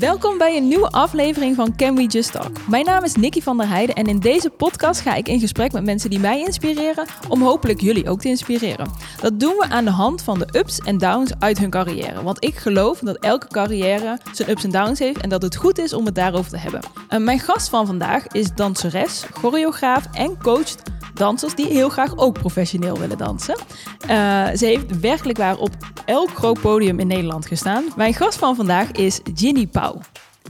Welkom bij een nieuwe aflevering van Can We Just Talk. Mijn naam is Nikki van der Heijden en in deze podcast ga ik in gesprek met mensen die mij inspireren om hopelijk jullie ook te inspireren. Dat doen we aan de hand van de ups en downs uit hun carrière. Want ik geloof dat elke carrière zijn ups en downs heeft en dat het goed is om het daarover te hebben. En mijn gast van vandaag is danseres, choreograaf en coach dansers die heel graag ook professioneel willen dansen. Uh, ze heeft werkelijk waar op elk groot podium in Nederland gestaan. Mijn gast van vandaag is Ginny Pauw.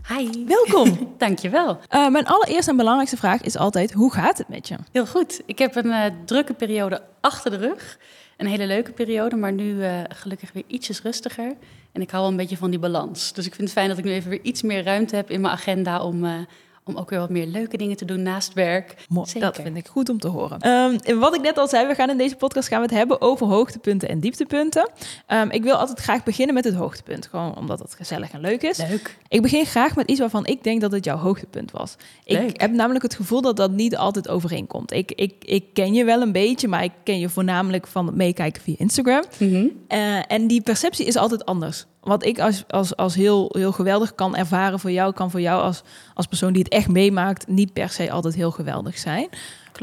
Hi. Welkom. Dankjewel. Uh, mijn allereerste en belangrijkste vraag is altijd, hoe gaat het met je? Heel goed. Ik heb een uh, drukke periode achter de rug. Een hele leuke periode, maar nu uh, gelukkig weer ietsjes rustiger. En ik hou wel een beetje van die balans. Dus ik vind het fijn dat ik nu even weer iets meer ruimte heb in mijn agenda om om ook weer wat meer leuke dingen te doen naast werk. Zeker. Dat vind ik goed om te horen. Um, wat ik net al zei, we gaan in deze podcast gaan we het hebben over hoogtepunten en dieptepunten. Um, ik wil altijd graag beginnen met het hoogtepunt, gewoon omdat het gezellig en leuk is. Leuk. Ik begin graag met iets waarvan ik denk dat het jouw hoogtepunt was. Leuk. Ik heb namelijk het gevoel dat dat niet altijd overeenkomt. Ik, ik, ik ken je wel een beetje, maar ik ken je voornamelijk van het meekijken via Instagram. Mm -hmm. uh, en die perceptie is altijd anders wat ik als, als, als heel, heel geweldig kan ervaren voor jou, kan voor jou als, als persoon die het echt meemaakt, niet per se altijd heel geweldig zijn.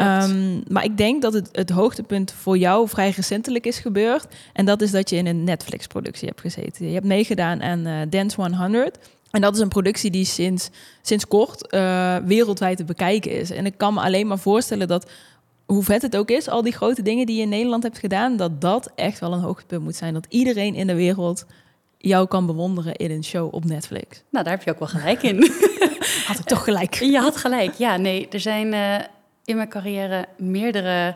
Um, maar ik denk dat het, het hoogtepunt voor jou vrij recentelijk is gebeurd. En dat is dat je in een Netflix-productie hebt gezeten. Je hebt meegedaan aan uh, Dance 100. En dat is een productie die sinds, sinds kort uh, wereldwijd te bekijken is. En ik kan me alleen maar voorstellen dat hoe vet het ook is, al die grote dingen die je in Nederland hebt gedaan, dat dat echt wel een hoogtepunt moet zijn. Dat iedereen in de wereld jou kan bewonderen in een show op Netflix. Nou, daar heb je ook wel gelijk in. had ik toch gelijk. Je had gelijk. Ja, nee, er zijn uh, in mijn carrière meerdere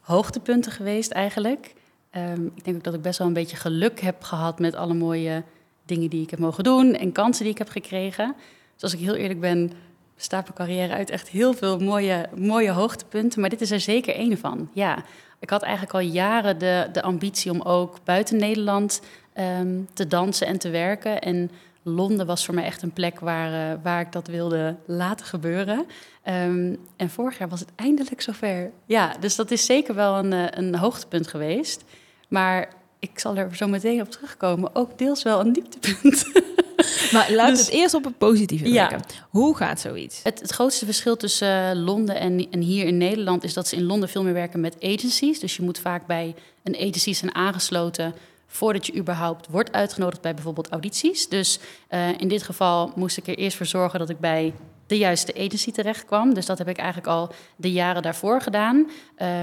hoogtepunten geweest eigenlijk. Um, ik denk ook dat ik best wel een beetje geluk heb gehad met alle mooie dingen die ik heb mogen doen en kansen die ik heb gekregen. Dus als ik heel eerlijk ben, bestaat mijn carrière uit echt heel veel mooie, mooie hoogtepunten. Maar dit is er zeker één van. Ja, ik had eigenlijk al jaren de, de ambitie om ook buiten Nederland um, te dansen en te werken. En Londen was voor mij echt een plek waar, uh, waar ik dat wilde laten gebeuren. Um, en vorig jaar was het eindelijk zover. Ja, dus dat is zeker wel een, uh, een hoogtepunt geweest. Maar ik zal er zo meteen op terugkomen. Ook deels wel een dieptepunt. Maar laat dus, het eerst op het positieve ja. Hoe gaat zoiets? Het, het grootste verschil tussen uh, Londen en, en hier in Nederland is dat ze in Londen veel meer werken met agencies. Dus je moet vaak bij een agency zijn aangesloten voordat je überhaupt wordt uitgenodigd bij bijvoorbeeld audities. Dus uh, in dit geval moest ik er eerst voor zorgen dat ik bij de juiste agency terecht kwam. Dus dat heb ik eigenlijk al de jaren daarvoor gedaan.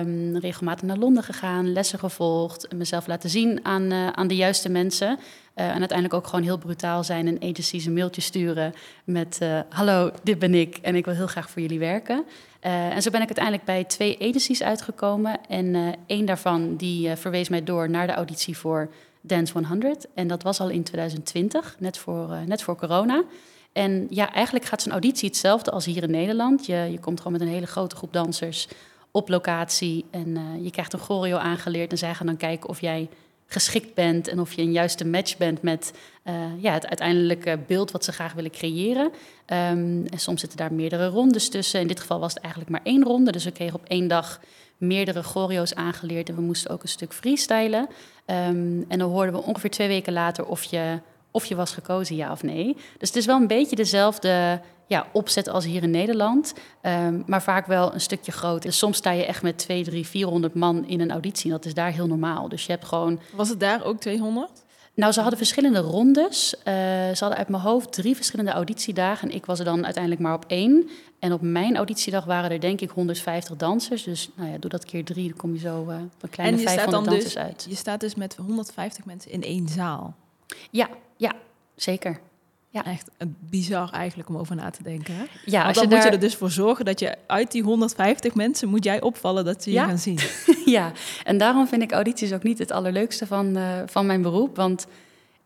Um, regelmatig naar Londen gegaan, lessen gevolgd, mezelf laten zien aan, uh, aan de juiste mensen. Uh, en uiteindelijk ook gewoon heel brutaal zijn en agencies een mailtje sturen met... Uh, hallo, dit ben ik en ik wil heel graag voor jullie werken. en zo ben ik uiteindelijk bij twee agencies uitgekomen. En één daarvan die verwees mij door naar de auditie voor Dance 100. En dat was al in 2020, net voor, net voor corona. En ja, eigenlijk gaat zo'n auditie hetzelfde als hier in Nederland. Je, je komt gewoon met een hele grote groep dansers op locatie en uh, je krijgt een choreo aangeleerd en zij gaan dan kijken of jij geschikt bent en of je een juiste match bent met uh, ja, het uiteindelijke beeld wat ze graag willen creëren. Um, en soms zitten daar meerdere rondes tussen. In dit geval was het eigenlijk maar één ronde, dus we kregen op één dag meerdere choreo's aangeleerd en we moesten ook een stuk freestylen. Um, en dan hoorden we ongeveer twee weken later of je of je was gekozen, ja of nee. Dus het is wel een beetje dezelfde ja, opzet als hier in Nederland, um, maar vaak wel een stukje groter. Dus soms sta je echt met 2, 3, 400 man in een auditie. En dat is daar heel normaal. Dus je hebt gewoon. Was het daar ook 200? Nou, ze hadden verschillende rondes. Uh, ze hadden uit mijn hoofd drie verschillende auditiedagen. En ik was er dan uiteindelijk maar op één. En op mijn auditiedag waren er denk ik 150 dansers. Dus nou ja, doe dat keer drie, dan kom je zo uh, een kleine en je 500 staat dan dansers dus, uit. Je staat dus met 150 mensen in één zaal. Ja, ja, zeker. Ja. Echt bizar eigenlijk om over na te denken. Hè? Ja, Want dan je moet je er dus voor zorgen dat je uit die 150 mensen moet jij opvallen dat ze je gaan zien. ja, en daarom vind ik audities ook niet het allerleukste van, uh, van mijn beroep. Want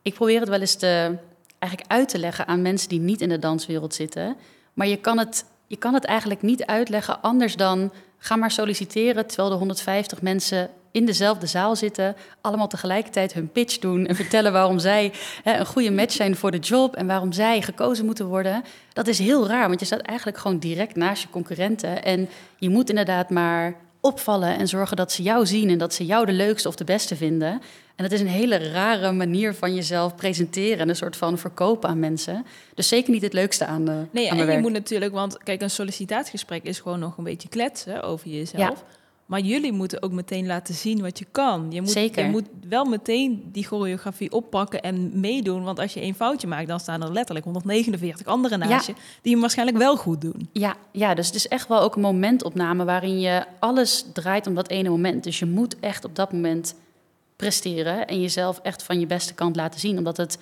ik probeer het wel eens te, eigenlijk uit te leggen aan mensen die niet in de danswereld zitten. Maar je kan het, je kan het eigenlijk niet uitleggen anders dan ga maar solliciteren terwijl de 150 mensen in dezelfde zaal zitten, allemaal tegelijkertijd hun pitch doen en vertellen waarom zij hè, een goede match zijn voor de job en waarom zij gekozen moeten worden. Dat is heel raar, want je staat eigenlijk gewoon direct naast je concurrenten en je moet inderdaad maar opvallen en zorgen dat ze jou zien en dat ze jou de leukste of de beste vinden. En dat is een hele rare manier van jezelf presenteren en een soort van verkopen aan mensen. Dus zeker niet het leukste aan, de, nee, aan en je moet natuurlijk, want kijk, een sollicitatiegesprek is gewoon nog een beetje kletsen over jezelf. Ja. Maar jullie moeten ook meteen laten zien wat je kan. Je moet, Zeker. Je moet wel meteen die choreografie oppakken en meedoen. Want als je één foutje maakt, dan staan er letterlijk 149 anderen naast je... die hem waarschijnlijk wel goed doen. Ja, ja, dus het is echt wel ook een momentopname... waarin je alles draait om dat ene moment. Dus je moet echt op dat moment presteren... en jezelf echt van je beste kant laten zien. Omdat het,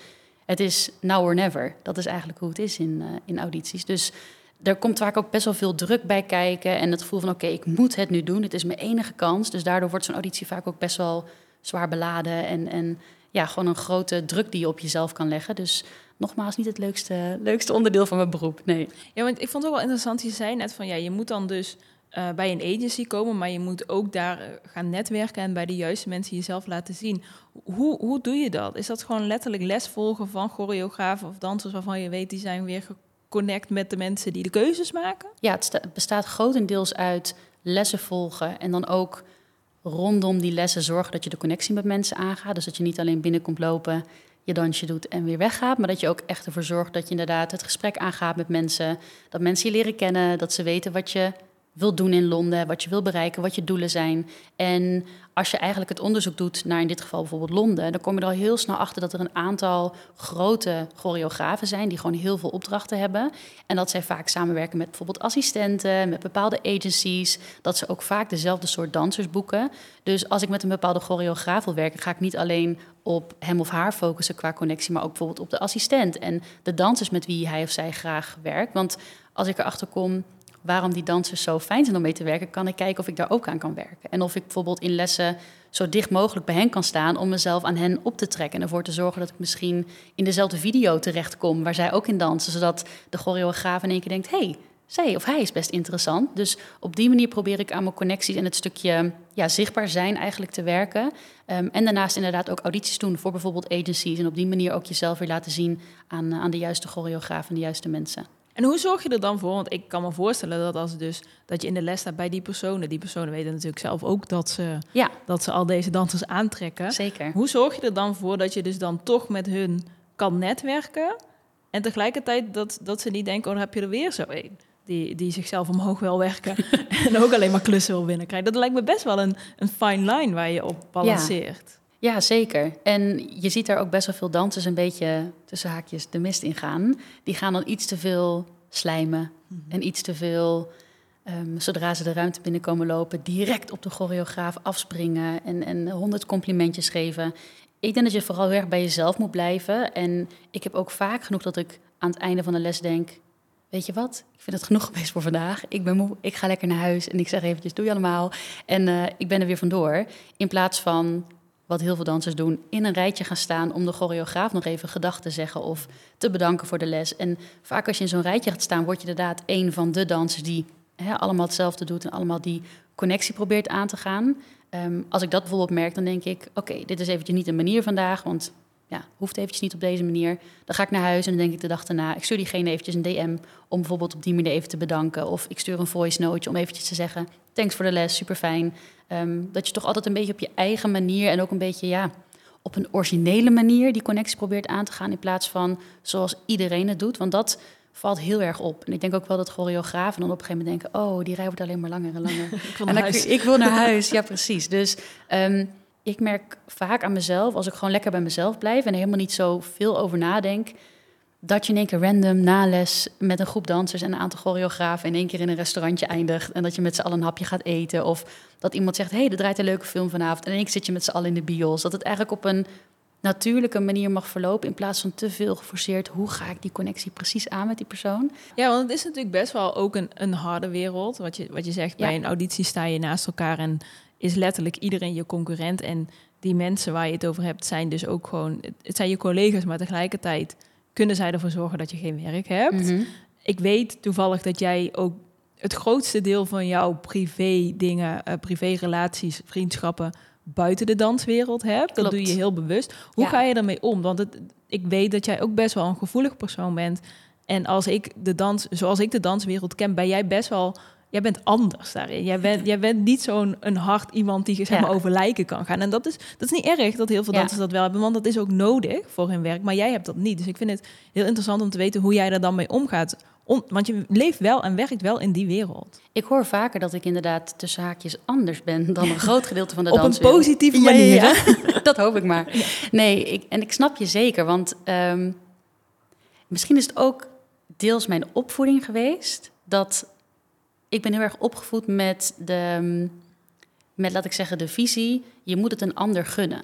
het is now or never. Dat is eigenlijk hoe het is in, uh, in audities. Dus er komt vaak ook best wel veel druk bij kijken. En het gevoel van oké, ik moet het nu doen. Het is mijn enige kans. Dus daardoor wordt zo'n auditie vaak ook best wel zwaar beladen. En, en ja, gewoon een grote druk die je op jezelf kan leggen. Dus nogmaals, niet het leukste, leukste onderdeel van mijn beroep. Nee. Ja, want ik vond het ook wel interessant. Je zei net van ja, je moet dan dus uh, bij een agency komen, maar je moet ook daar eh, gaan netwerken en bij de juiste mensen jezelf laten zien. Hoe, hoe doe je dat? Is dat gewoon letterlijk les volgen van choreografen of dansers waarvan je weet die zijn weer connect met de mensen die de keuzes maken? Ja, het bestaat grotendeels uit lessen volgen en dan ook rondom die lessen zorgen dat je de connectie met mensen aangaat. Dus dat je niet alleen binnenkomt lopen, je dansje doet en weer weggaat, maar dat je ook echt ervoor zorgt dat je inderdaad het gesprek aangaat met mensen, dat mensen je leren kennen, dat ze weten wat je wilt doen in Londen, wat je wil bereiken, wat je doelen zijn. En als je eigenlijk het onderzoek doet naar in dit geval bijvoorbeeld Londen, dan kom je er al heel snel achter dat er een aantal grote choreografen zijn die gewoon heel veel opdrachten hebben. En dat zij vaak samenwerken met bijvoorbeeld assistenten, met bepaalde agencies, dat ze ook vaak dezelfde soort dansers boeken. Dus als ik met een bepaalde choreograaf wil werken, ga ik niet alleen op hem of haar focussen qua connectie, maar ook bijvoorbeeld op de assistent en de dansers met wie hij of zij graag werkt. Want als ik erachter kom waarom die dansers zo fijn zijn om mee te werken, kan ik kijken of ik daar ook aan kan werken. En of ik bijvoorbeeld in lessen zo dicht mogelijk bij hen kan staan om mezelf aan hen op te trekken. En ervoor te zorgen dat ik misschien in dezelfde video terechtkom waar zij ook in dansen. Zodat de choreograaf in één keer denkt, hey, zij of hij is best interessant. Dus op die manier probeer ik aan mijn connecties en het stukje ja, zichtbaar zijn eigenlijk te werken. Ehm, en daarnaast inderdaad ook audities doen voor bijvoorbeeld agencies. En op die manier ook jezelf weer laten zien aan, aan de juiste choreograaf en de juiste mensen. En hoe zorg je er dan voor? Want ik kan me voorstellen dat als dus dat je in de les staat bij die personen, die personen weten natuurlijk zelf ook dat ze, ja. dat ze al deze dansers aantrekken. Zeker. Hoe zorg je er dan voor dat je dus dan toch met hun kan netwerken en tegelijkertijd dat, dat ze niet denken, oh, dan heb je er weer zo een. Die, die zichzelf omhoog wil werken en ook alleen maar klussen wil binnenkrijgen. Dat lijkt me best wel een, een fine line waar je op balanceert. Ja, zeker. En je ziet daar ook best wel veel dansers een beetje tussen haakjes de mist in gaan. Die gaan dan iets te veel slijmen mhm. en iets te veel, ehm, zodra ze de ruimte binnenkomen lopen, direct op de choreograaf afspringen en, en honderd complimentjes geven. Ik denk dat je vooral heel erg bij jezelf moet blijven. En ik heb ook vaak genoeg dat ik aan het einde van de les denk, weet je wat, ik vind het genoeg geweest voor vandaag. Ik ben moe, ik ga lekker naar huis en ik zeg eventjes, doe je allemaal. En uh, ik ben er weer vandoor. In plaats van wat heel veel dansers doen, in een rijtje gaan staan om de choreograaf nog even gedag te zeggen of te bedanken voor de les. En vaak als je in zo'n rijtje gaat staan, word je inderdaad een van de dansers die hè, allemaal hetzelfde doet en allemaal die connectie probeert aan te gaan. Ehm, als ik dat bijvoorbeeld merk, dan denk ik, oké, dit is eventjes niet een manier vandaag, want ja, hoeft eventjes niet op deze manier. Dan ga ik naar huis en dan denk ik de dag daarna, ik stuur diegene eventjes een DM om bijvoorbeeld op die manier even te bedanken. Of ik stuur een voice note om eventjes te zeggen, thanks voor de les, super fijn. Ehm, dat je toch altijd een beetje op je eigen manier en ook een beetje, ja, op een originele manier die connectie probeert aan te gaan in plaats van zoals iedereen het doet. Want dat valt heel erg op. En ik denk ook wel dat choreografen dan op een gegeven moment denken... oh, die rij wordt alleen maar langer en langer. ik, wil naar huis. ik wil naar huis, ja precies. Dus um, ik merk vaak aan mezelf, als ik gewoon lekker bij mezelf blijf en er helemaal niet zo veel over nadenk, dat je in één keer random na les met een groep dansers en een aantal choreografen in één keer in een restaurantje eindigt en dat je met z'n allen een hapje gaat eten of dat iemand zegt, hé, hey, er draait een leuke film vanavond en in één keer zit je met z'n allen in de bios. Dat het eigenlijk op een natuurlijke manier mag verlopen in plaats van te veel geforceerd. Hoe ga ik die connectie precies aan met die persoon? Ja, want het is natuurlijk best wel ook een, een harde wereld. Wat je, wat je zegt, bij een auditie sta je naast elkaar en is letterlijk iedereen je concurrent. En die mensen waar je het over hebt, zijn dus ook gewoon, het zijn je collega's, maar tegelijkertijd kunnen zij ervoor zorgen dat je geen werk hebt. Mhm. Ik weet toevallig dat jij ook het grootste deel van jouw privé dingen, uh, privé relaties, vriendschappen buiten de danswereld hebt. Dat doe je heel bewust. Hoe ga je ermee om? Want het, ik weet dat jij ook best wel een gevoelig persoon bent. En als ik de dans, zoals ik de danswereld ken, ben jij best wel jij bent anders daarin. Jij bent, jij bent niet zo'n een hard iemand die zeg maar, over lijken kan gaan. En dat is, dat is niet erg dat heel veel dansers dat wel hebben, want dat is ook nodig voor hun werk. Maar jij hebt dat niet. Dus ik vind het heel interessant om te weten hoe jij daar dan mee omgaat. want je leeft wel en werkt wel in die wereld. Ik hoor vaker dat ik inderdaad tussen haakjes anders ben dan een groot gedeelte van de dans. Op een positieve manier. Ja, dat hoop ik maar. Nee, ik, en ik snap je zeker, want ehm, misschien is het ook deels mijn opvoeding geweest dat ik ben heel erg opgevoed met de, met laat ik zeggen, de visie: je moet het een ander gunnen.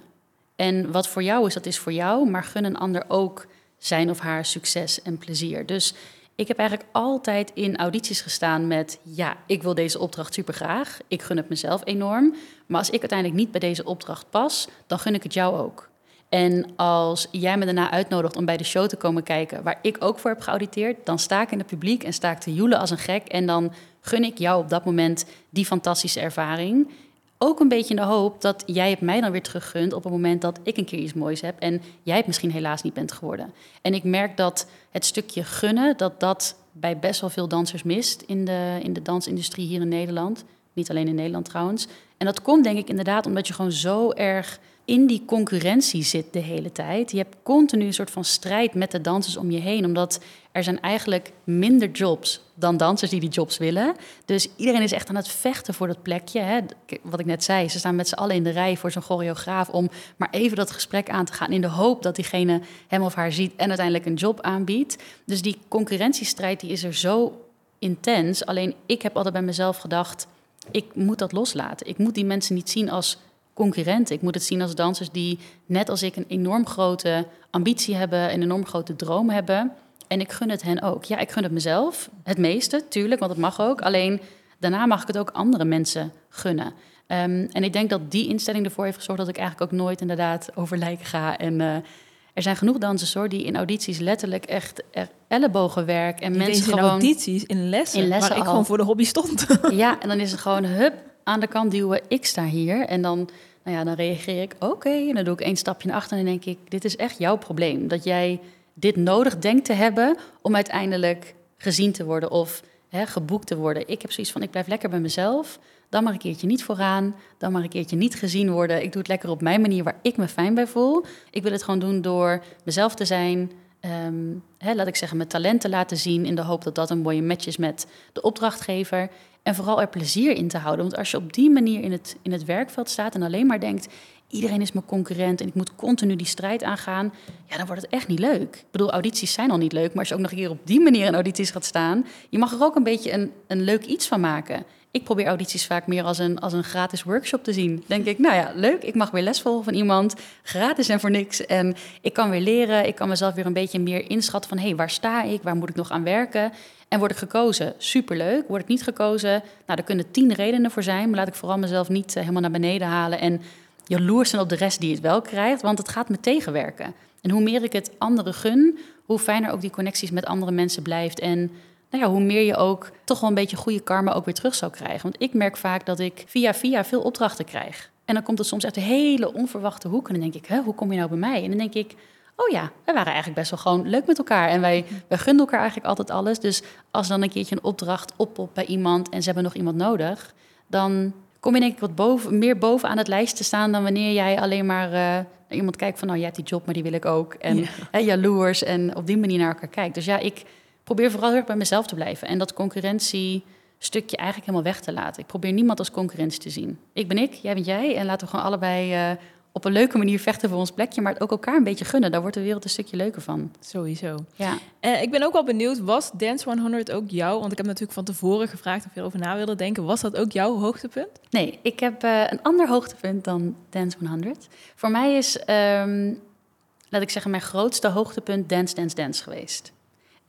En wat voor jou is, dat is voor jou, maar gun een ander ook zijn of haar succes en plezier. Dus ik heb eigenlijk altijd in audities gestaan met: ja, ik wil deze opdracht super graag. Ik gun het mezelf enorm. Maar als ik uiteindelijk niet bij deze opdracht pas, dan gun ik het jou ook. En als jij me daarna uitnodigt om bij de show te komen kijken, waar ik ook voor heb geauditeerd, dan sta ik in het publiek en sta ik te joelen als een gek. En dan gun ik jou op dat moment die fantastische ervaring. Ook een beetje in de hoop dat jij het mij dan weer teruggunt op het moment dat ik een keer iets moois heb en jij het misschien helaas niet bent geworden. En ik merk dat het stukje gunnen, dat dat bij best wel veel dansers mist in de, in de dansindustrie hier in Nederland. Niet alleen in Nederland trouwens. En dat komt denk ik inderdaad omdat je gewoon zo erg in die concurrentie zit de hele tijd. Je hebt continu een soort van strijd met de dansers om je heen, omdat er zijn eigenlijk minder jobs dan dansers die die jobs willen. Dus iedereen is echt aan het vechten voor dat plekje. Hè. Wat ik net zei, ze staan met z'n allen in de rij voor zo'n choreograaf om maar even dat gesprek aan te gaan in de hoop dat diegene hem of haar ziet en uiteindelijk een job aanbiedt. Dus die concurrentiestrijd die is er zo intens. Alleen ik heb altijd bij mezelf gedacht, ik moet dat loslaten. Ik moet die mensen niet zien als concurrenten. Ik moet het zien als dansers die, net als ik, een enorm grote ambitie hebben, een enorm grote droom hebben. En ik gun het hen ook. Ja, ik gun het mezelf, het meeste, tuurlijk, want het mag ook. Alleen daarna mag ik het ook andere mensen gunnen. Ehm, en ik denk dat die instelling ervoor heeft gezorgd dat ik eigenlijk ook nooit inderdaad over lijken ga. En uh, er zijn genoeg dansers hoor, die in audities letterlijk echt er ellebogenwerk en mensen gewoon... in audities, in lessen, in lessen waar ik gewoon voor de hobby stond. Ja, en dan is het gewoon, hup, aan de kant duwen, ik sta hier. En dan nou ja, dan reageer ik oké. en dan doe ik één stapje naar achter en denk ik: dit is echt jouw probleem. Dat jij dit nodig denkt te hebben om uiteindelijk gezien te worden of hè, geboekt te worden. Ik heb zoiets van: ik blijf lekker bij mezelf. Dan maar een keertje niet vooraan. Dan maar een keertje niet gezien worden. Ik doe het lekker op mijn manier waar ik me fijn bij voel. Ik wil het gewoon doen door mezelf te zijn. Ehm, hè, laat ik zeggen, mijn talenten laten zien in de hoop dat dat een mooie match is met de opdrachtgever. En vooral er plezier in te houden. Want als je op die manier in het, in het werkveld staat en alleen maar denkt: iedereen is mijn concurrent en ik moet continu die strijd aangaan, ja, dan wordt het echt niet leuk. Ik bedoel, audities zijn al niet leuk, maar als je ook nog een keer op die manier in audities gaat staan, je mag er ook een beetje een, een leuk iets van maken. Ik probeer audities vaak meer als een, als een gratis workshop te zien. Denk ik, nou ja, leuk, ik mag weer les volgen van iemand, gratis en voor niks. En ik kan weer leren, ik kan mezelf weer een beetje meer inschatten van, hé, hey, waar sta ik, waar moet ik nog aan werken? En word ik gekozen? Superleuk. Word ik niet gekozen? Nou, er kunnen tien redenen voor zijn. Maar laat ik vooral mezelf niet eh, helemaal naar beneden halen. En jaloers zijn op de rest die het wel krijgt. Want het gaat me tegenwerken. En hoe meer ik het anderen gun, hoe fijner ook die connecties met andere mensen blijft. En nou ja, hoe meer je ook toch wel een beetje goede karma ook weer terug zou krijgen. Want ik merk vaak dat ik via via veel opdrachten krijg. En dan komt het soms uit hele onverwachte hoeken. En dan denk ik, Hè, hoe kom je nou bij mij? En dan denk ik, oh ja, we waren eigenlijk best wel gewoon leuk met elkaar. En wij, wij gunden elkaar eigenlijk altijd alles. Dus als dan een keertje een opdracht oppopt bij iemand en ze hebben nog iemand nodig, dan kom je denk ik wat boven, meer boven aan het lijst te staan dan wanneer jij alleen maar uh, naar iemand kijkt van, nou, jij hebt die job, maar die wil ik ook. En ja. hè, jaloers en op die manier naar elkaar kijkt. Dus ja, ik probeer vooral heel erg bij mezelf te blijven en dat concurrentie stukje eigenlijk helemaal weg te laten. Ik probeer niemand als concurrentie te zien. Ik ben ik, jij bent jij en laten we gewoon allebei uh, op een leuke manier vechten voor ons plekje, maar het ook elkaar een beetje gunnen. Daar wordt de wereld een stukje leuker van. Sowieso. Ja. Uh, ik ben ook wel benieuwd, was Dance 100 ook jou? Want ik heb natuurlijk van tevoren gevraagd of je erover na wilde denken. Was dat ook jouw hoogtepunt? Nee, ik heb uh, een ander hoogtepunt dan Dance 100. Voor mij is, um, laat ik zeggen, mijn grootste hoogtepunt Dance, Dance, Dance geweest.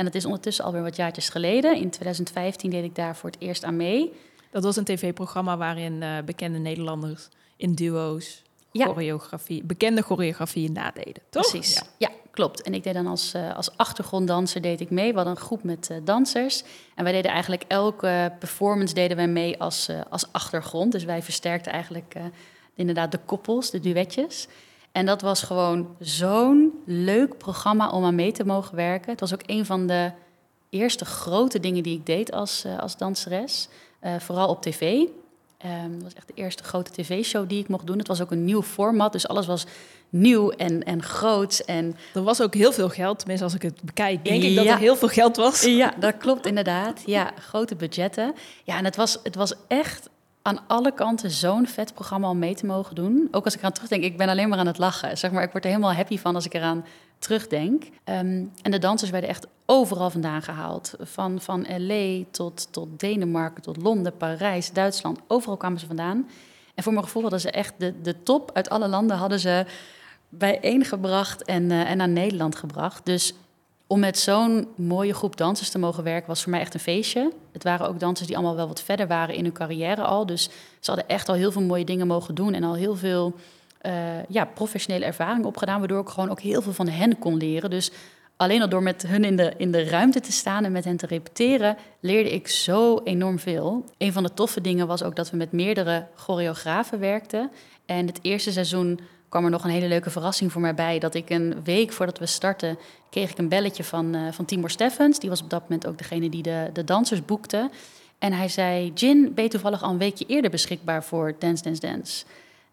En dat is ondertussen alweer wat jaartjes geleden. In 2015 deed ik daar voor het eerst aan mee. Dat was een tv-programma waarin uh, bekende Nederlanders in duo's ja. choreografie, bekende choreografie nadeden, toch? Precies, ja. ja. klopt. En ik deed dan als, uh, als achtergronddanser deed ik mee. We hadden een groep met uh, dansers. En wij deden eigenlijk elke performance deden wij mee als, als achtergrond. Dus wij versterkten eigenlijk inderdaad de koppels, de duetjes. En dat was gewoon zo'n leuk programma om aan mee te mogen werken. Het was ook een van de eerste grote dingen die ik deed als, als danseres. vooral op tv. Um, dat was echt de eerste grote tv-show die ik mocht doen. Het was ook een nieuw format, dus alles was nieuw en, en groot. En... Er was ook heel veel geld, tenminste als ik het bekijk, denk ik dat er heel veel geld was. Ja, dat klopt inderdaad. Ja, grote budgetten. Ja, en het was, het was echt aan alle kanten zo'n vet programma om mee te mogen doen. Ook als ik eraan terugdenk, ik ben alleen maar aan het lachen. Zeg maar, ik word er helemaal happy van als ik eraan terugdenk. Um, en de dansers werden echt overal vandaan gehaald. Van, van LA tot, tot Denemarken, tot Londen, Parijs, Duitsland. Overal kwamen ze vandaan. En voor mijn gevoel hadden ze echt de, de top uit alle landen hadden ze bijeengebracht en, uh, en naar Nederland gebracht. Dus om met zo'n mooie groep dansers te mogen werken was voor mij echt een feestje. Het waren ook dansers die allemaal wel wat verder waren in hun carrière al. Dus ze hadden echt al heel veel mooie dingen mogen doen en al heel veel uh, ja, professionele ervaring opgedaan, waardoor ik gewoon ook heel veel van hen kon leren. Dus alleen al door met hun in de, in de ruimte te staan en met hen te repeteren, leerde ik zo enorm veel. Een van de toffe dingen was ook dat we met meerdere choreografen werkten. En het eerste seizoen kwam er nog een hele leuke verrassing voor mij bij. Dat ik een week voordat we startten, kreeg ik een belletje van, uh, van Timor Steffens. Die was op dat moment ook degene die de, de dansers boekte. En hij zei, Jin, ben je toevallig al een weekje eerder beschikbaar voor Dance Dance Dance?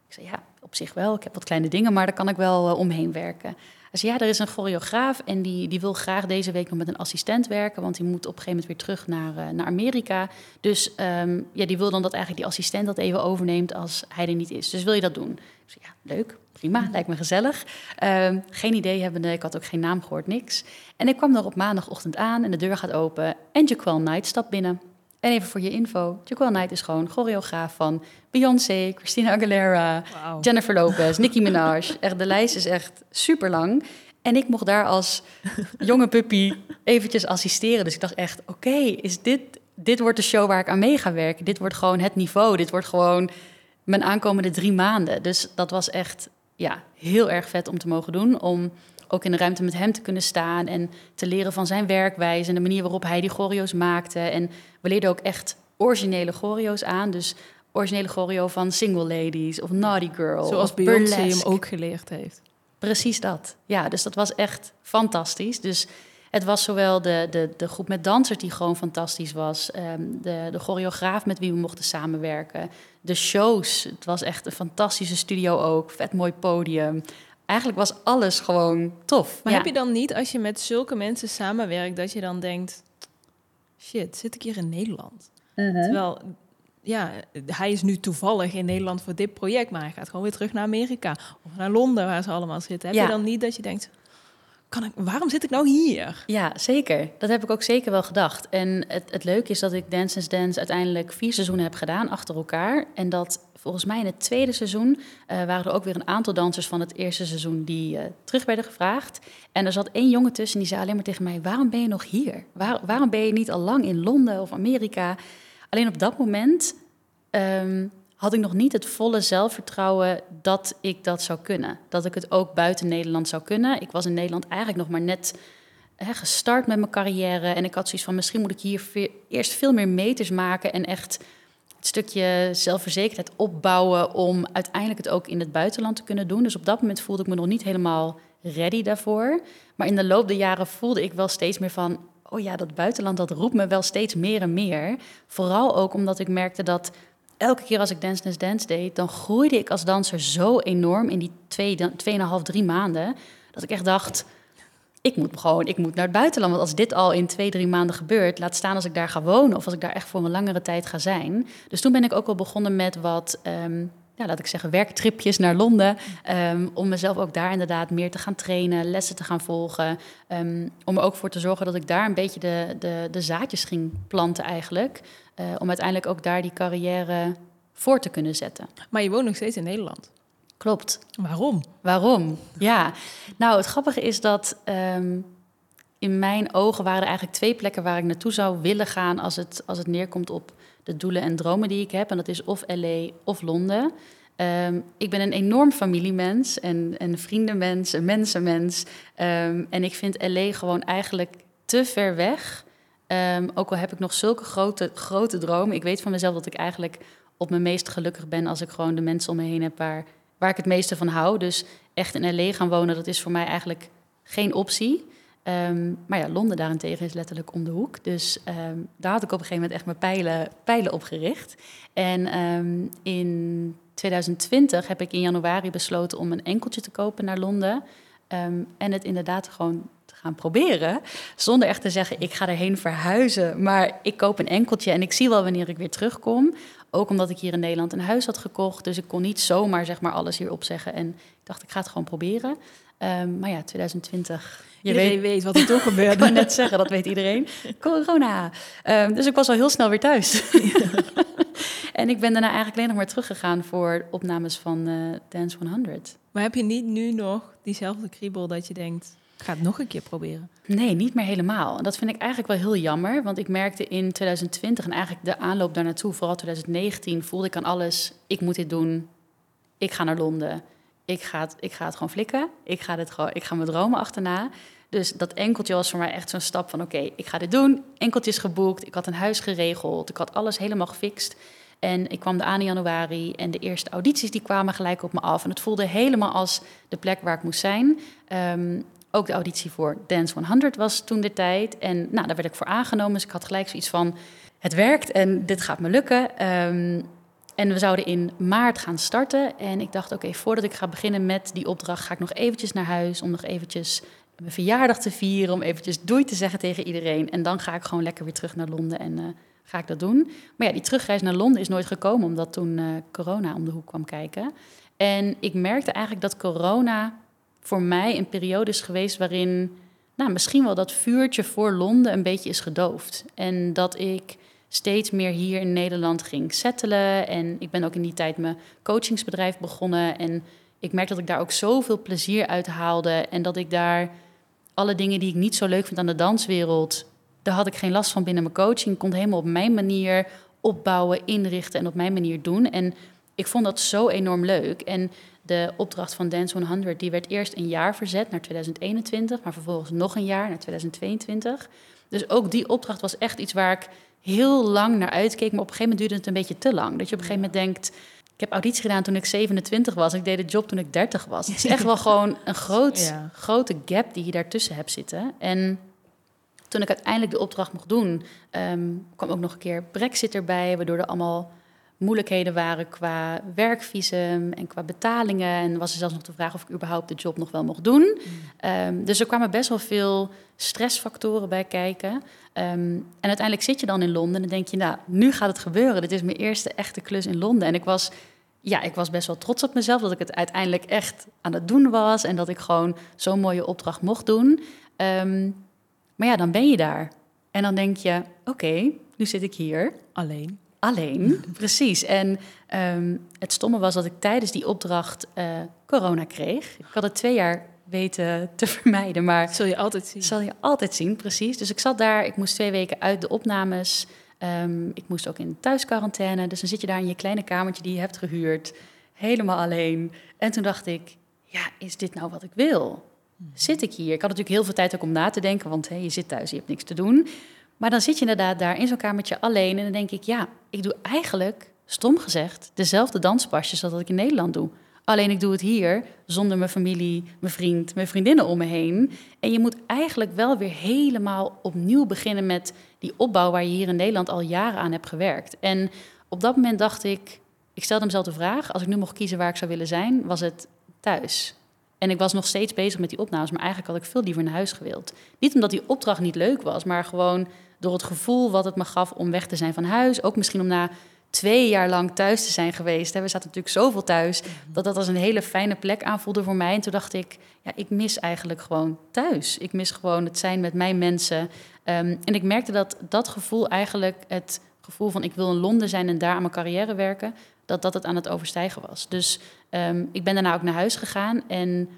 Ik zei, ja, op zich wel. Ik heb wat kleine dingen, maar daar kan ik wel uh, omheen werken. Hij zei, ja, er is een choreograaf en die, die wil graag deze week nog met een assistent werken, want die moet op een gegeven moment weer terug naar, uh, naar Amerika. Dus um, ja, die wil dan dat eigenlijk die assistent dat even overneemt als hij er niet is. Dus wil je dat doen? Ik zei, ja, leuk, prima, lijkt me gezellig. Um, geen idee hebbende, ik had ook geen naam gehoord, niks. En ik kwam er op maandagochtend aan en de deur gaat open en Jaquel Knight stapt binnen. En even voor je info, Jaquel Knight is gewoon choreograaf van Beyoncé, Christina Aguilera, Jennifer Lopez, Nicki Minaj. Echt, de lijst is echt super lang. En ik mocht daar als jonge puppy eventjes assisteren. Dus ik dacht echt, oké, is dit, dit wordt de show waar ik aan mee ga werken. Dit wordt gewoon het niveau. Dit wordt gewoon mijn aankomende drie maanden. Dus dat was echt ja, heel erg vet om te mogen doen. Om ook in de ruimte met hem te kunnen staan en te leren van zijn werkwijze en de manier waarop hij die choreo's maakte. En we leerden ook echt originele choreo's aan. Dus originele choreo van Single Ladies of Naughty Girl. Zoals Beyoncé hem ook geleerd heeft. Precies dat. Ja, dus dat was echt fantastisch. Dus het was zowel de, de, de groep met dansers die gewoon fantastisch was, um, de, de choreograaf met wie we mochten samenwerken, de shows. Het was echt een fantastische studio ook, vet mooi podium eigenlijk was alles gewoon tof. Maar heb je dan niet, als je met zulke mensen samenwerkt, dat je dan denkt: shit, zit ik hier in Nederland? Uh Terwijl, ja, hij is nu toevallig in Nederland voor dit project, maar hij gaat gewoon weer terug naar Amerika of naar Londen, waar ze allemaal zitten. Heb je dan niet dat je denkt: kan ik, waarom zit ik nou hier? Ja, zeker. Dat heb ik ook zeker wel gedacht. En het, het leuke is dat ik Dance Dance uiteindelijk vier seizoenen heb gedaan achter elkaar. En dat volgens mij in het tweede seizoen uh, waren er ook weer een aantal dansers van het eerste seizoen die uh, terug werden gevraagd. En er zat één jongen tussen die zei alleen maar tegen mij: Waarom ben je nog hier? Waar, waarom ben je niet al lang in Londen of Amerika? Alleen op dat moment um, had ik nog niet het volle zelfvertrouwen dat ik dat zou kunnen. Dat ik het ook buiten Nederland zou kunnen. Ik was in Nederland eigenlijk nog maar net hè, gestart met mijn carrière. En ik had zoiets van, misschien moet ik hier eerst veel meer meters maken... en echt het stukje zelfverzekerdheid opbouwen... om uiteindelijk het ook in het buitenland te kunnen doen. Dus op dat moment voelde ik me nog niet helemaal ready daarvoor. Maar in de loop der jaren voelde ik wel steeds meer van... oh ja, dat buitenland, dat roept me wel steeds meer en meer. Vooral ook omdat ik merkte dat elke keer als ik Dance Dance Dance deed, dan groeide ik als danser zo enorm in die twee, tweeënhalf, drie maanden. Dat ik echt dacht, ik moet gewoon, ik moet naar het buitenland. Want als dit al in twee, drie maanden gebeurt, laat staan als ik daar ga wonen of als ik daar echt voor een langere tijd ga zijn. Dus toen ben ik ook wel begonnen met wat, um, ja, laat ik zeggen, werktripjes naar Londen. Um, om mezelf ook daar inderdaad meer te gaan trainen, lessen te gaan volgen. Um, om er ook voor te zorgen dat ik daar een beetje de, de, de zaadjes ging planten eigenlijk. Uh, om uiteindelijk ook daar die carrière voor te kunnen zetten. Maar je woont nog steeds in Nederland. Klopt. Waarom? Waarom? Ja. Nou, het grappige is dat um, in mijn ogen waren er eigenlijk twee plekken waar ik naartoe zou willen gaan als het, als het neerkomt op de doelen en dromen die ik heb. En dat is of LA of Londen. Um, ik ben een enorm familiemens en een vriendenmens, een mensenmens. Um, en ik vind LA gewoon eigenlijk te ver weg Um, ook al heb ik nog zulke grote, grote dromen. Ik weet van mezelf dat ik eigenlijk op mijn meest gelukkig ben als ik gewoon de mensen om me heen heb waar, waar ik het meeste van hou. Dus echt in LA gaan wonen, dat is voor mij eigenlijk geen optie. Ehm, maar ja, Londen daarentegen is letterlijk om de hoek. Dus ehm, daar had ik op een gegeven moment echt mijn pijlen, pijlen op gericht. En ehm, in 2020 heb ik in januari besloten om een enkeltje te kopen naar Londen. en het inderdaad gewoon gaan proberen. Zonder echt te zeggen, ik ga erheen verhuizen. Maar ik koop een enkeltje en ik zie wel wanneer ik weer terugkom. Ook omdat ik hier in Nederland een huis had gekocht. Dus ik kon niet zomaar zeg maar, alles hier opzeggen. En ik dacht, ik ga het gewoon proberen. maar ja, 2020 je weet, weet, wat er toch gebeurde. ik kan net zeggen, dat weet iedereen. Corona. Um, dus ik was al heel snel weer thuis. en ik ben daarna eigenlijk alleen nog maar teruggegaan voor opnames van uh, Dance 100. Maar heb je niet nu nog diezelfde kriebel dat je denkt... Ik ga het nog een keer proberen. Nee, niet meer helemaal. En dat vind ik eigenlijk wel heel jammer. Want ik merkte in 2020 en eigenlijk de aanloop daar naartoe, vooral 2019, voelde ik aan alles: ik moet dit doen. Ik ga naar Londen. Ik ga het, ik ga het gewoon flikken. Ik ga, dit gewoon, ik ga mijn dromen achterna. Dus dat enkeltje was voor mij echt zo'n stap van... oké, ik ga dit doen. Enkeltjes geboekt. Ik had een huis geregeld. Ik had alles helemaal gefixt. En ik kwam er aan in januari en de eerste audities die kwamen gelijk op me af. En het voelde helemaal als de plek waar ik moest zijn. Ehm, ook de auditie voor Dance 100 was toen de tijd. En nou, daar werd ik voor aangenomen. Dus ik had gelijk zoiets van, het werkt en dit gaat me lukken. Ehm, en we zouden in maart gaan starten. En ik dacht, oké, voordat ik ga beginnen met die opdracht... ga ik nog eventjes naar huis om nog eventjes mijn verjaardag te vieren, om eventjes doei te zeggen tegen iedereen. En dan ga ik gewoon lekker weer terug naar Londen en uh, ga ik dat doen. Maar ja, die terugreis naar Londen is nooit gekomen, omdat toen uh, corona om de hoek kwam kijken. En ik merkte eigenlijk dat corona voor mij een periode is geweest waarin nou, misschien wel dat vuurtje voor Londen een beetje is gedoofd. En dat ik steeds meer hier in Nederland ging settelen. En ik ben ook in die tijd mijn coachingsbedrijf begonnen. En ik merk dat ik daar ook zoveel plezier uit haalde. En dat ik daar alle dingen die ik niet zo leuk vind aan de danswereld, daar had ik geen last van binnen mijn coaching. Ik kon het helemaal op mijn manier opbouwen, inrichten en op mijn manier doen. En ik vond dat zo enorm leuk. En de opdracht van Dance 100 die werd eerst een jaar verzet naar 2021, maar vervolgens nog een jaar naar 2022. Dus ook die opdracht was echt iets waar ik heel lang naar uitkeek, maar op een gegeven moment duurde het een beetje te lang. Dat je op een gegeven moment denkt, ik heb auditie gedaan toen ik 27 was. Ik deed de job toen ik 30 was. Het is echt wel gewoon een groot, grote gap die je daartussen hebt zitten. En toen ik uiteindelijk de opdracht mocht doen, um, kwam ook nog een keer Brexit erbij, waardoor er allemaal moeilijkheden waren qua werkvisum en qua betalingen. En was er zelfs nog de vraag of ik überhaupt de job nog wel mocht doen. Ehm, dus er kwamen best wel veel stressfactoren bij kijken. Um, en uiteindelijk zit je dan in Londen en denk je, nou, nu gaat het gebeuren. Dit is mijn eerste echte klus in Londen. En ik was, ja, ik was best wel trots op mezelf dat ik het uiteindelijk echt aan het doen was. En dat ik gewoon zo'n mooie opdracht mocht doen. Maar ja, dan ben je daar. En dan denk je, oké, nu zit ik hier. Alleen alleen. Precies. En ehm, het stomme was dat ik tijdens die opdracht uh, corona kreeg. Ik had het twee jaar weten te vermijden, maar... Zul je altijd zien. Zal je altijd zien, precies. Dus ik zat daar, ik moest twee weken uit de opnames. Um, ik moest ook in thuisquarantaine. Dus dan zit je daar in je kleine kamertje die je hebt gehuurd. Helemaal alleen. En toen dacht ik, ja, is dit nou wat ik wil? Zit ik hier? Ik had natuurlijk heel veel tijd ook om na te denken, want hey, je zit thuis, je hebt niks te doen. Maar dan zit je inderdaad daar in zo'n kamertje alleen en dan denk ik, ja, ik doe eigenlijk, stom gezegd, dezelfde danspasjes als dat ik in Nederland doe. Alleen ik doe het hier zonder mijn familie, mijn vriend, mijn vriendinnen om me heen. En je moet eigenlijk wel weer helemaal opnieuw beginnen met die opbouw waar je hier in Nederland al jaren aan hebt gewerkt. En op dat moment dacht ik, ik stelde mezelf de vraag, als ik nu mocht kiezen waar ik zou willen zijn, was het thuis. En ik was nog steeds bezig met die opnames, maar eigenlijk had ik veel liever naar huis gewild. Niet omdat die opdracht niet leuk was, maar gewoon door het gevoel wat het me gaf om weg te zijn van huis. Ook misschien om na twee jaar lang thuis te zijn geweest. We zaten natuurlijk zoveel thuis, mhm. dat dat als een hele fijne plek aanvoelde voor mij. En toen dacht ik, ja, ik mis eigenlijk gewoon thuis. Ik mis gewoon het zijn met mijn mensen. Ehm, en ik merkte dat dat gevoel eigenlijk, het gevoel van ik wil in Londen zijn en daar aan mijn carrière werken, dat dat het aan het overstijgen was. Dus ehm, ik ben daarna ook naar huis gegaan en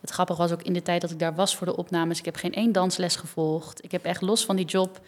het grappige was ook in de tijd dat ik daar was voor de opnames. Ik heb geen één dansles gevolgd. Ik heb echt los van die job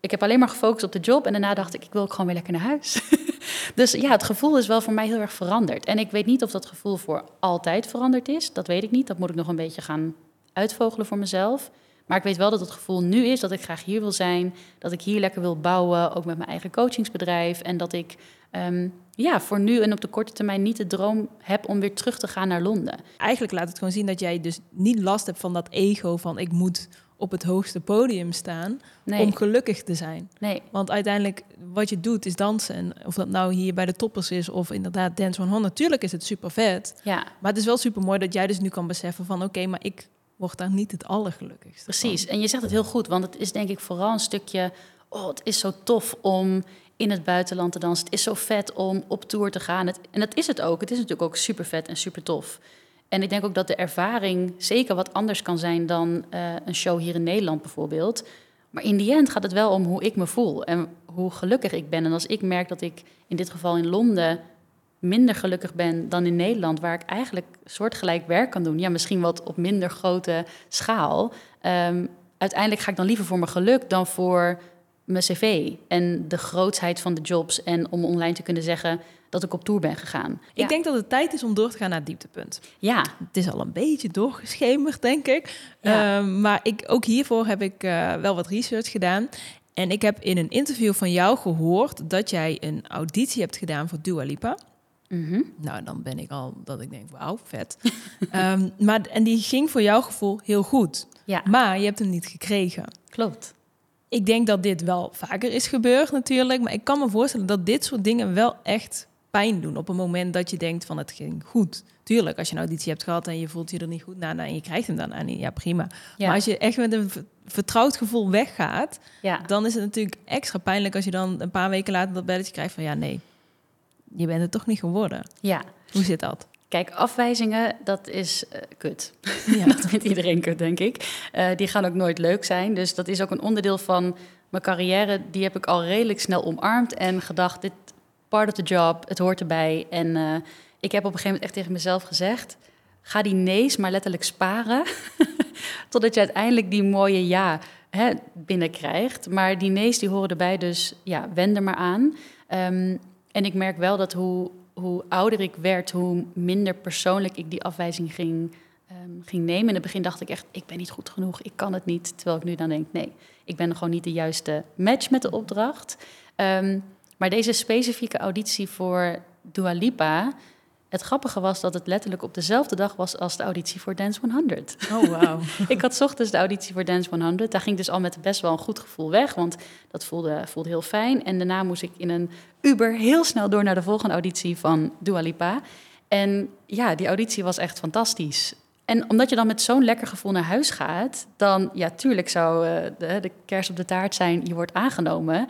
ik heb alleen maar gefocust op de job en daarna dacht ik, ik wil ook gewoon weer lekker naar huis. dus ja, het gevoel is wel voor mij heel erg veranderd. En ik weet niet of dat gevoel voor altijd veranderd is. Dat weet ik niet. Dat moet ik nog een beetje gaan uitvogelen voor mezelf. Maar ik weet wel dat het gevoel nu is dat ik graag hier wil zijn. Dat ik hier lekker wil bouwen, ook met mijn eigen coachingsbedrijf. En dat ik ehm, ja, voor nu en op de korte termijn niet de droom heb om weer terug te gaan naar Londen. Eigenlijk laat het gewoon zien dat jij dus niet last hebt van dat ego van ik moet op het hoogste podium staan om gelukkig te zijn. Nee. Want uiteindelijk, wat je doet, is dansen. En of dat nou hier bij de toppers is of inderdaad Dance 100, natuurlijk is het super vet. Ja. Maar het is wel super mooi dat jij dus nu kan beseffen van oké, maar ik word daar niet het allergelukkigste Precies. En je zegt het heel goed, want het is denk ik vooral een stukje... oh, het is zo tof om in het buitenland te dansen. Het is zo vet om op tour te gaan. En dat is het ook. Het is natuurlijk ook super vet en super tof. En ik denk ook dat de ervaring zeker wat anders kan zijn dan uh, een show hier in Nederland bijvoorbeeld. Maar in die end gaat het wel om hoe ik me voel en hoe gelukkig ik ben. En als ik merk dat ik in dit geval in Londen minder gelukkig ben dan in Nederland, waar ik eigenlijk soortgelijk werk kan doen, ja, misschien wat op minder grote schaal. Um, uiteindelijk ga ik dan liever voor mijn geluk dan voor mijn cv en de grootsheid van de jobs en om online te kunnen zeggen dat ik op tour ben gegaan. Ik denk dat het tijd is om door te gaan naar het dieptepunt. Ja. Het is al een beetje doorgeschemerd, denk ik. Ehm, maar ik, ook hiervoor heb ik uh, wel wat research gedaan. En ik heb in een interview van jou gehoord dat jij een auditie hebt gedaan voor Dua Lipa. Mm Nou, dan ben ik al dat ik denk, wauw, vet. um, maar, en die ging voor jouw gevoel heel goed. Ja. Maar je hebt hem niet gekregen. Klopt. Ik denk dat dit wel vaker is gebeurd natuurlijk. Maar ik kan me voorstellen dat dit soort dingen wel echt pijn doen op een moment dat je denkt van het ging goed. Tuurlijk, als je een auditie hebt gehad en je voelt je er niet goed na nou, en je krijgt hem dan aan, ja prima. Maar als je echt met een vertrouwd gevoel weggaat, ja. dan is het natuurlijk extra pijnlijk als je dan een paar weken later dat belletje krijgt van ja nee, je bent het toch niet geworden. Ja. Hoe zit dat? Kijk, afwijzingen, dat is uh, kut. Ja. dat vindt iedereen kut, denk ik. Uh, die gaan ook nooit leuk zijn. Dus dat is ook een onderdeel van mijn carrière. Die heb ik al redelijk snel omarmd en gedacht, dit part of the job, het hoort erbij. En uh, ik heb op een gegeven moment echt tegen mezelf gezegd... ga die nee's maar letterlijk sparen... totdat je uiteindelijk die mooie ja hè, binnenkrijgt. Maar die nee's die horen erbij, dus ja, wend er maar aan. Um, en ik merk wel dat hoe, hoe ouder ik werd, hoe minder persoonlijk ik die afwijzing ging, um, ging nemen. In het begin dacht ik echt, ik ben niet goed genoeg, ik kan het niet. Terwijl ik nu dan denk, nee, ik ben gewoon niet de juiste match met de opdracht. Um, maar deze specifieke auditie voor Dua Lipa... Het grappige was dat het letterlijk op dezelfde dag was als de auditie voor Dance 100. Oh, wow. ik had ochtends de auditie voor Dance 100. Daar ging ik dus al met best wel een goed gevoel weg, want dat voelde, voelde heel fijn. En daarna moest ik in een Uber heel snel door naar de volgende auditie van Dua Lipa. En ja, die auditie was echt fantastisch. En omdat je dan met zo'n lekker gevoel naar huis gaat, dan, ja, tuurlijk zou uh, de, de kerst op de taart zijn, je wordt aangenomen.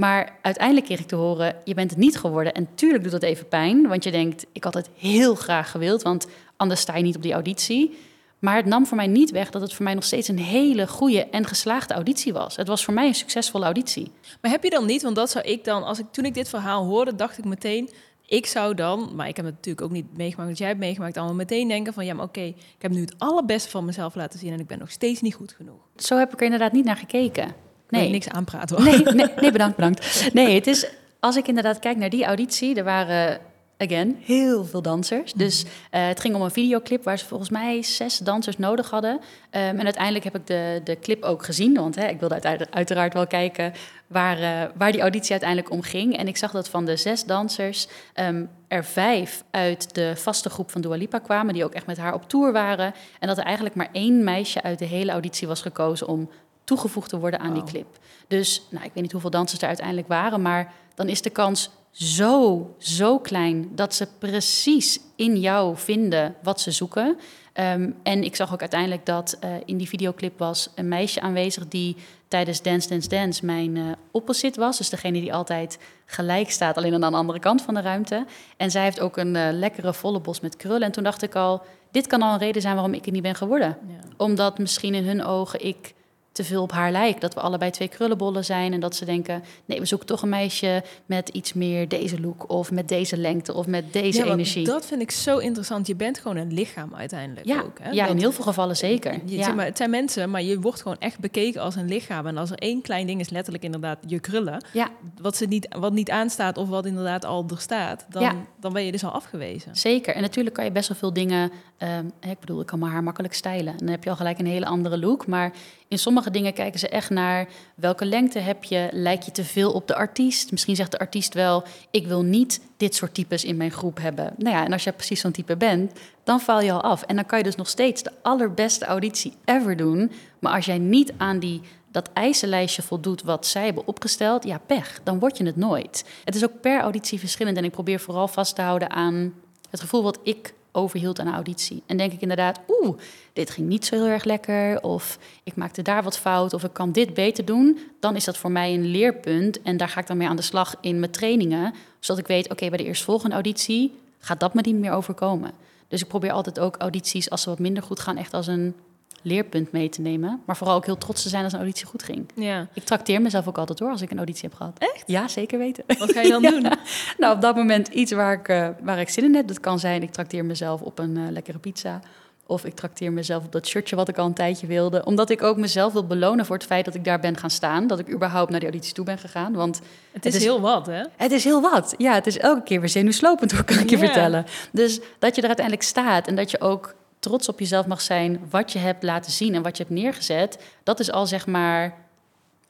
Maar uiteindelijk kreeg ik te horen, je bent het niet geworden. En tuurlijk doet dat even pijn, want je denkt, ik had het heel graag gewild, want anders sta je niet op die auditie. Maar het nam voor mij niet weg dat het voor mij nog steeds een hele goede en geslaagde auditie was. Het was voor mij een succesvolle auditie. Maar heb je dan niet, want dat zou ik dan, als ik toen ik dit verhaal hoorde, dacht ik meteen, ik zou dan, maar ik heb het natuurlijk ook niet meegemaakt, want jij hebt meegemaakt, allemaal meteen denken van ja, maar oké, ik heb nu het allerbeste van mezelf laten zien en ik ben nog steeds niet goed genoeg. Zo heb ik er inderdaad niet naar gekeken. Nee, niks aanpraten. Nee, nee, nee, bedankt, bedankt. Nee, het is, als ik inderdaad kijk naar die auditie, er waren again, heel veel dansers. Dus uh, het ging om een videoclip waar ze volgens mij zes dansers nodig hadden. Um, en uiteindelijk heb ik de, de clip ook gezien, want hè, ik wilde uit, uiteraard wel kijken waar, uh, waar die auditie uiteindelijk om ging. En ik zag dat van de zes dansers um, er vijf uit de vaste groep van Dua Lipa kwamen, die ook echt met haar op tour waren. En dat er eigenlijk maar één meisje uit de hele auditie was gekozen om toegevoegd te worden aan die clip. Dus nou, ik weet niet hoeveel dansers er uiteindelijk waren, maar dan is de kans zo, zo klein dat ze precies in jou vinden wat ze zoeken. Um, en ik zag ook uiteindelijk dat uh, in die videoclip was een meisje aanwezig die tijdens Dance Dance Dance mijn uh, opposite was. Dus degene die altijd gelijk staat, alleen aan de andere kant van de ruimte. En zij heeft ook een uh, lekkere volle bos met krullen. En toen dacht ik al, dit kan al een reden zijn waarom ik er niet ben geworden. Ja. Omdat misschien in hun ogen ik te veel op haar lijkt. Dat we allebei twee krullenbollen zijn en dat ze denken... nee, we zoeken toch een meisje met iets meer deze look... of met deze lengte of met deze ja, energie. Dat vind ik zo interessant. Je bent gewoon een lichaam uiteindelijk ja, ook. Hè? Ja, in heel veel gevallen zeker. Je, ja. maar, het zijn mensen, maar je wordt gewoon echt bekeken als een lichaam. En als er één klein ding is, letterlijk inderdaad je krullen... Ja. Wat, ze niet, wat niet aanstaat of wat inderdaad al er staat... dan, dan ben je dus al afgewezen. Zeker. En natuurlijk kan je best wel veel dingen... Um, ik bedoel, ik kan mijn haar makkelijk stylen. En dan heb je al gelijk een hele andere look. Maar In sommige dingen kijken ze echt naar welke lengte heb je, lijk je te veel op de artiest. Misschien zegt de artiest wel, ik wil niet dit soort types in mijn groep hebben. Nou ja, en als je precies zo'n type bent, dan val je al af. En dan kan je dus nog steeds de allerbeste auditie ever doen. Maar als jij niet aan die dat eisenlijstje voldoet wat zij hebben opgesteld, ja, pech, dan word je het nooit. Het is ook per auditie verschillend en ik probeer vooral vast te houden aan het gevoel wat ik overhield aan de auditie. En denk ik inderdaad, oeh, dit ging niet zo heel erg lekker, of ik maakte daar wat fout, of ik kan dit beter doen, dan is dat voor mij een leerpunt. En daar ga ik dan mee aan de slag in mijn trainingen, zodat ik weet, oké, bij de eerstvolgende auditie gaat dat me niet meer overkomen. Dus ik probeer altijd ook audities, als ze wat minder goed gaan, echt als een leerpunt mee te nemen. Maar vooral ook heel trots te zijn als een auditie goed ging. Ja. Ik trakteer mezelf ook altijd door als ik een auditie heb gehad. Echt? Ja, zeker weten. Wat ga je dan doen? Nou, op dat moment iets waar ik, uh, waar ik zin in heb. Dat kan zijn, ik trakteer mezelf op een uh, lekkere pizza. Of ik trakteer mezelf op dat shirtje wat ik al een tijdje wilde. Omdat ik ook mezelf wil belonen voor het feit dat ik daar ben gaan staan. Dat ik überhaupt naar die auditie toe ben gegaan. Want het is, heel wat, hè? Het is heel wat. Ja, het is elke keer weer zenuwslopend, hoor, kan ik je vertellen. Dus dat je er uiteindelijk staat en dat je ook trots op jezelf mag zijn wat je hebt laten zien en wat je hebt neergezet, dat is al zeg maar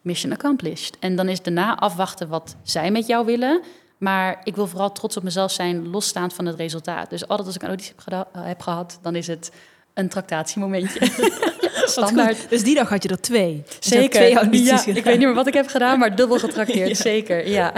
mission accomplished. En dan is daarna afwachten wat zij met jou willen. Maar ik wil vooral trots op mezelf zijn, losstaand van het resultaat. Dus altijd als ik een auditie heb, heb gehad, dan is het een tractatiemomentje. Standaard. Dus die dag had je er twee. Zeker. Twee audities ja, ik weet niet meer wat ik heb gedaan, maar dubbel getrakteerd. Zeker, ja.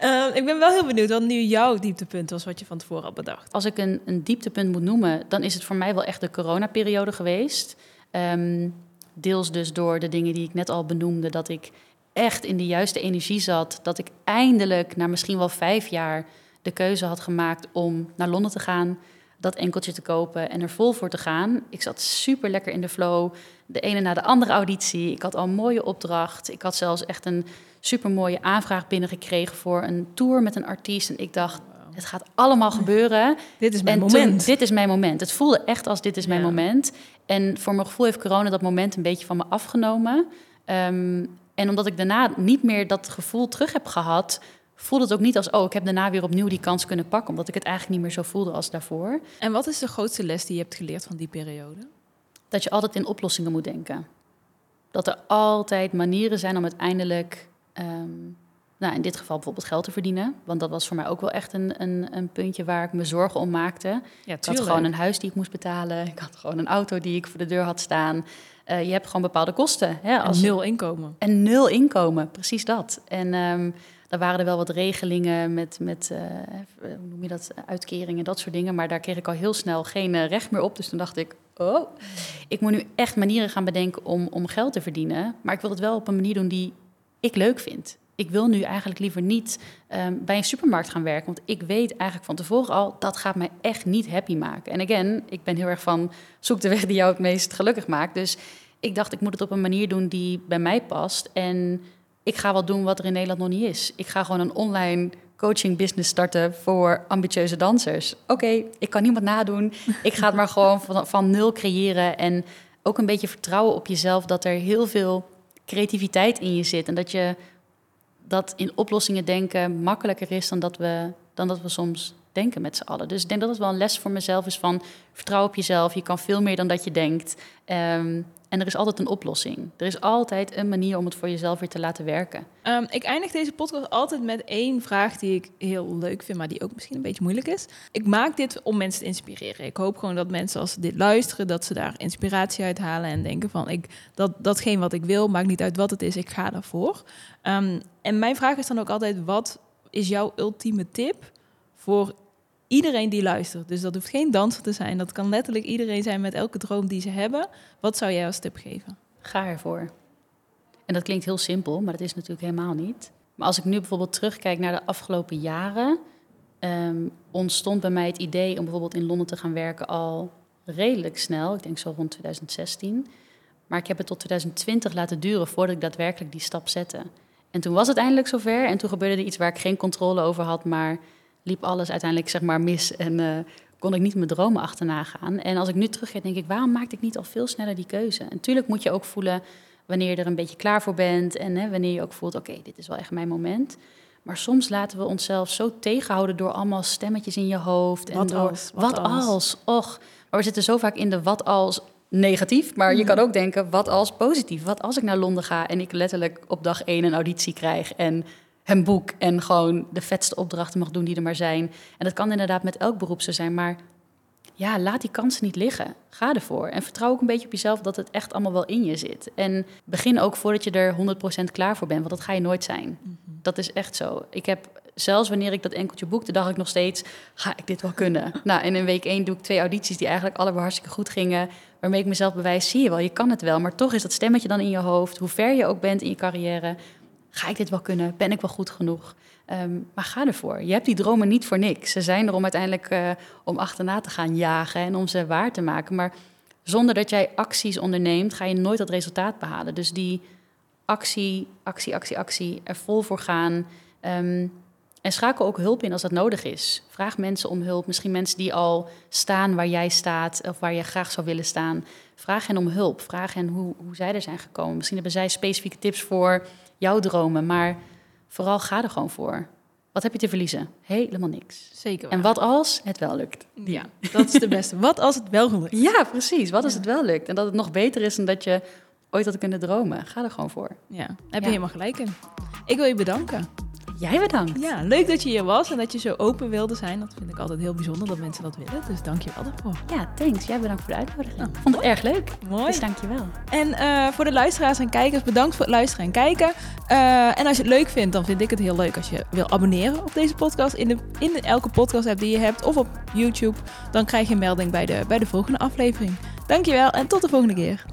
Uh, ik ben wel heel benieuwd wat nu jouw dieptepunt was, wat je van tevoren had bedacht. Als ik een, een dieptepunt moet noemen, dan is het voor mij wel echt de coronaperiode geweest. Um, deels dus door de dingen die ik net al benoemde, dat ik echt in de juiste energie zat. Dat ik eindelijk, na misschien wel vijf jaar, de keuze had gemaakt om naar Londen te gaan dat enkeltje te kopen en er vol voor te gaan. Ik zat super lekker in de flow. De ene na de andere auditie. Ik had al een mooie opdracht. Ik had zelfs echt een super mooie aanvraag binnengekregen voor een tour met een artiest. En ik dacht, het gaat allemaal gebeuren. dit is mijn moment. dit is mijn moment. Het voelde echt als dit is mijn moment. En voor mijn gevoel heeft corona dat moment een beetje van me afgenomen. Um, en omdat ik daarna niet meer dat gevoel terug heb gehad, voelde het ook niet als, oh, ik heb daarna weer opnieuw die kans kunnen pakken, omdat ik het eigenlijk niet meer zo voelde als daarvoor. En wat is de grootste les die je hebt geleerd van die periode? Dat je altijd in oplossingen moet denken. Dat er altijd manieren zijn om uiteindelijk, um, nou in dit geval bijvoorbeeld geld te verdienen. Want dat was voor mij ook wel echt een, een, een puntje waar ik me zorgen om maakte. Ja, ik had gewoon een huis die ik moest betalen. Ik had gewoon een auto die ik voor de deur had staan. Uh, je hebt gewoon bepaalde kosten. Hè, als... En nul inkomen. En nul inkomen, precies dat. En um, daar waren er wel wat regelingen met, met uh, hoe noem je dat, uitkeringen, dat soort dingen. Maar daar kreeg ik al heel snel geen uh, recht meer op. Dus toen dacht ik, oh, ik moet nu echt manieren gaan bedenken om, om geld te verdienen. Maar ik wil het wel op een manier doen die ik leuk vind. Ik wil nu eigenlijk liever niet um, bij een supermarkt gaan werken. Want ik weet eigenlijk van tevoren al, dat gaat mij echt niet happy maken. En again, ik ben heel erg van, zoek de weg die jou het meest gelukkig maakt. Dus ik dacht, ik moet het op een manier doen die bij mij past. En ik ga wat doen wat er in Nederland nog niet is. Ik ga gewoon een online coaching business starten voor ambitieuze dansers. Oké, ik kan niemand nadoen. Ik ga het maar gewoon van, van nul creëren. En ook een beetje vertrouwen op jezelf dat er heel veel creativiteit in je zit. En dat je dat in oplossingen denken makkelijker is dan dat we, dan dat we soms denken met z'n allen. Dus ik denk dat het wel een les voor mezelf is van vertrouw op jezelf. Je kan veel meer dan dat je denkt. Um, en er is altijd een oplossing. Er is altijd een manier om het voor jezelf weer te laten werken. Um, ik eindig deze podcast altijd met één vraag die ik heel leuk vind, maar die ook misschien een beetje moeilijk is. Ik maak dit om mensen te inspireren. Ik hoop gewoon dat mensen als ze dit luisteren, dat ze daar inspiratie uit halen en denken van ik, dat, datgene wat ik wil, maakt niet uit wat het is, ik ga daarvoor. Um, en mijn vraag is dan ook altijd, wat is jouw ultieme tip voor iedereen die luistert. Dus dat hoeft geen danser te zijn. Dat kan letterlijk iedereen zijn met elke droom die ze hebben. Wat zou jij als tip geven? Ga ervoor. En dat klinkt heel simpel, maar dat is natuurlijk helemaal niet. Maar als ik nu bijvoorbeeld terugkijk naar de afgelopen jaren, um, ontstond bij mij het idee om bijvoorbeeld in Londen te gaan werken al redelijk snel. Ik denk zo rond 2016. Maar ik heb het tot 2020 laten duren voordat ik daadwerkelijk die stap zette. En toen was het eindelijk zover en toen gebeurde er iets waar ik geen controle over had, maar liep alles uiteindelijk zeg maar mis en uh, kon ik niet mijn dromen achterna gaan. En als ik nu terugkijk, denk ik, waarom maakte ik niet al veel sneller die keuze? En natuurlijk moet je ook voelen wanneer je er een beetje klaar voor bent en hè, wanneer je ook voelt, oké, dit is wel echt mijn moment. Maar soms laten we onszelf zo tegenhouden door allemaal stemmetjes in je hoofd. En wat door, als? Wat, als? Och, maar we zitten zo vaak in de wat als negatief, maar je kan ook denken, wat als positief? Wat als ik naar Londen ga en ik letterlijk op dag één een auditie krijg en hem boek en gewoon de vetste opdrachten mag doen die er maar zijn. En dat kan inderdaad met elk beroep zo zijn, maar ja, laat die kansen niet liggen. Ga ervoor. En vertrouw ook een beetje op jezelf dat het echt allemaal wel in je zit. En begin ook voordat je er 100% klaar voor bent, want dat ga je nooit zijn. Mhm. Dat is echt zo. Ik heb zelfs wanneer ik dat enkeltje boekte, dacht ik nog steeds: ga ik dit wel kunnen? nou, en in week 1 doe ik twee audities die eigenlijk allebei hartstikke goed gingen. Waarmee ik mezelf bewijs: zie je wel, je kan het wel. Maar toch is dat stemmetje dan in je hoofd, hoe ver je ook bent in je carrière. Ga ik dit wel kunnen? Ben ik wel goed genoeg? Ehm, maar ga ervoor. Je hebt die dromen niet voor niks. Ze zijn er om uiteindelijk uh, om achterna te gaan jagen en om ze waar te maken. Maar zonder dat jij acties onderneemt, ga je nooit dat resultaat behalen. Dus die actie, actie, actie, actie, er vol voor gaan. Ehm, en schakel ook hulp in als dat nodig is. Vraag mensen om hulp. Misschien mensen die al staan waar jij staat of waar je graag zou willen staan. Vraag hen om hulp. Vraag hen hoe, hoe zij er zijn gekomen. Misschien hebben zij specifieke tips voor jouw dromen. Maar vooral ga er gewoon voor. Wat heb je te verliezen? Helemaal niks. Zeker. En wat als het wel lukt? Ja, dat is de beste. wat als het wel lukt? Ja, precies. Wat als het wel lukt? En dat het nog beter is dan dat je ooit had kunnen dromen. Ga er gewoon voor. Ja, heb je helemaal gelijk in. Ik wil je bedanken. Jij bedankt. Ja, leuk dat je hier was en dat je zo open wilde zijn. Dat vind ik altijd heel bijzonder dat mensen dat willen. Dus dank je wel daarvoor. Ja, thanks. Jij bedankt voor de uitnodiging. Ik vond het erg leuk. Mooi. Dus dank je wel. En uh, voor de luisteraars en kijkers, bedankt voor het luisteren en kijken. Uh, en als je het leuk vindt, dan vind ik het heel leuk als je wil abonneren op deze podcast. In, de, in de, elke podcast app die je hebt of op YouTube. Dan krijg je een melding bij de, bij de volgende aflevering. Dankjewel en tot de volgende keer.